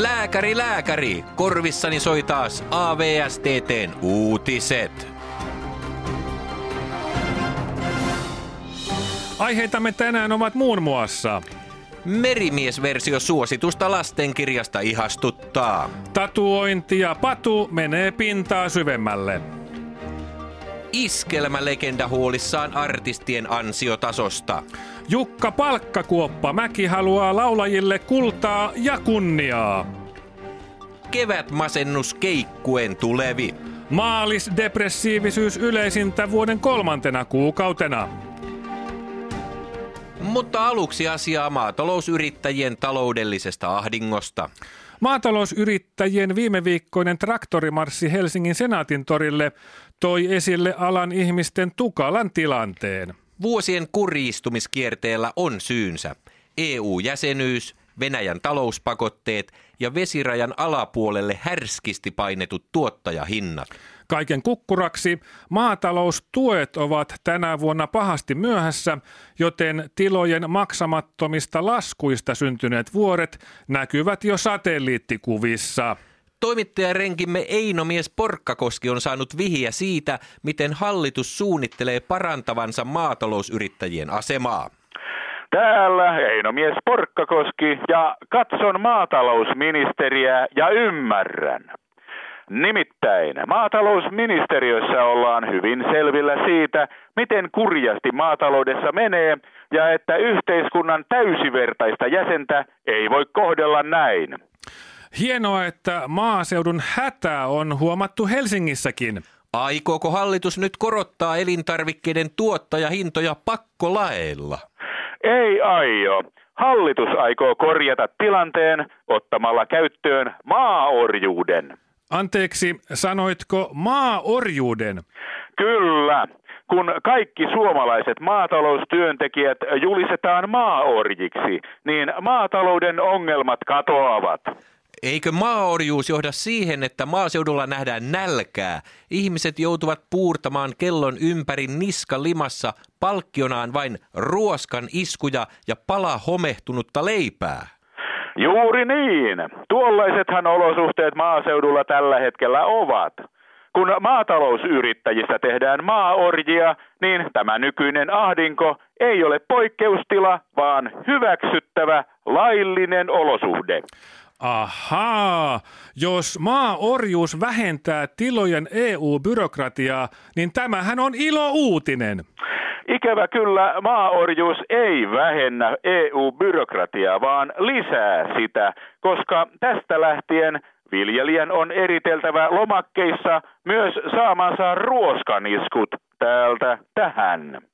Lääkäri, lääkäri, korvissani soi taas AVSTTn uutiset. Aiheitamme tänään ovat muun muassa Merimiesversio suositusta lastenkirjasta ihastuttaa. tatuointi ja patu menee pintaa syvemmälle. Iskelmälegenda huolissaan artistien ansiotasosta. Jukka Palkkakuoppa Mäki haluaa laulajille kultaa ja kunniaa. Kevätmasennus keikkuen tulevi. Maalisdepressiivisyys yleisintä vuoden kolmantena kuukautena. Mutta aluksi asiaa maatalousyrittäjien taloudellisesta ahdingosta. Maatalousyrittäjien viime viikkoinen traktorimarssi Helsingin senaatin torille toi esille alan ihmisten tukalan tilanteen. Vuosien kurjistumiskierteellä on syynsä. EU-jäsenyys, Venäjän talouspakotteet ja vesirajan alapuolelle härskisti painetut tuottajahinnat. Kaiken kukkuraksi maataloustuet ovat tänä vuonna pahasti myöhässä, joten tilojen maksamattomista laskuista syntyneet vuoret näkyvät jo satelliittikuvissa. Toimittajarenkimme Einomies Porkkakoski on saanut vihiä siitä, miten hallitus suunnittelee parantavansa maatalousyrittäjien asemaa. Täällä Einomies Porkkakoski ja katson maatalousministeriä ja ymmärrän. Nimittäin maatalousministeriössä ollaan hyvin selvillä siitä, miten kurjasti maataloudessa menee ja että yhteiskunnan täysivertaista jäsentä ei voi kohdella näin. Hienoa, että maaseudun hätä on huomattu Helsingissäkin. Aikooko hallitus nyt korottaa elintarvikkeiden tuottajahintoja pakkolaeilla? Ei aio. Hallitus aikoo korjata tilanteen ottamalla käyttöön maaorjuuden. Anteeksi, sanoitko maaorjuuden? Kyllä. Kun kaikki suomalaiset maataloustyöntekijät julistetaan maaorjiksi, niin maatalouden ongelmat katoavat. Eikö maaorjuus johda siihen, että maaseudulla nähdään nälkää? Ihmiset joutuvat puurtamaan kellon ympäri niska limassa palkkionaan vain ruoskan iskuja ja pala homehtunutta leipää. Juuri niin. Tuollaisethan olosuhteet maaseudulla tällä hetkellä ovat. Kun maatalousyrittäjistä tehdään maaorjia, niin tämä nykyinen ahdinko ei ole poikkeustila, vaan hyväksyttävä laillinen olosuhde. Ahaa, jos maaorjuus vähentää tilojen EU-byrokratiaa, niin tämähän on ilo uutinen. Ikävä kyllä maaorjuus ei vähennä EU-byrokratiaa, vaan lisää sitä, koska tästä lähtien viljelijän on eriteltävä lomakkeissa myös saamansa ruoskaniskut täältä tähän.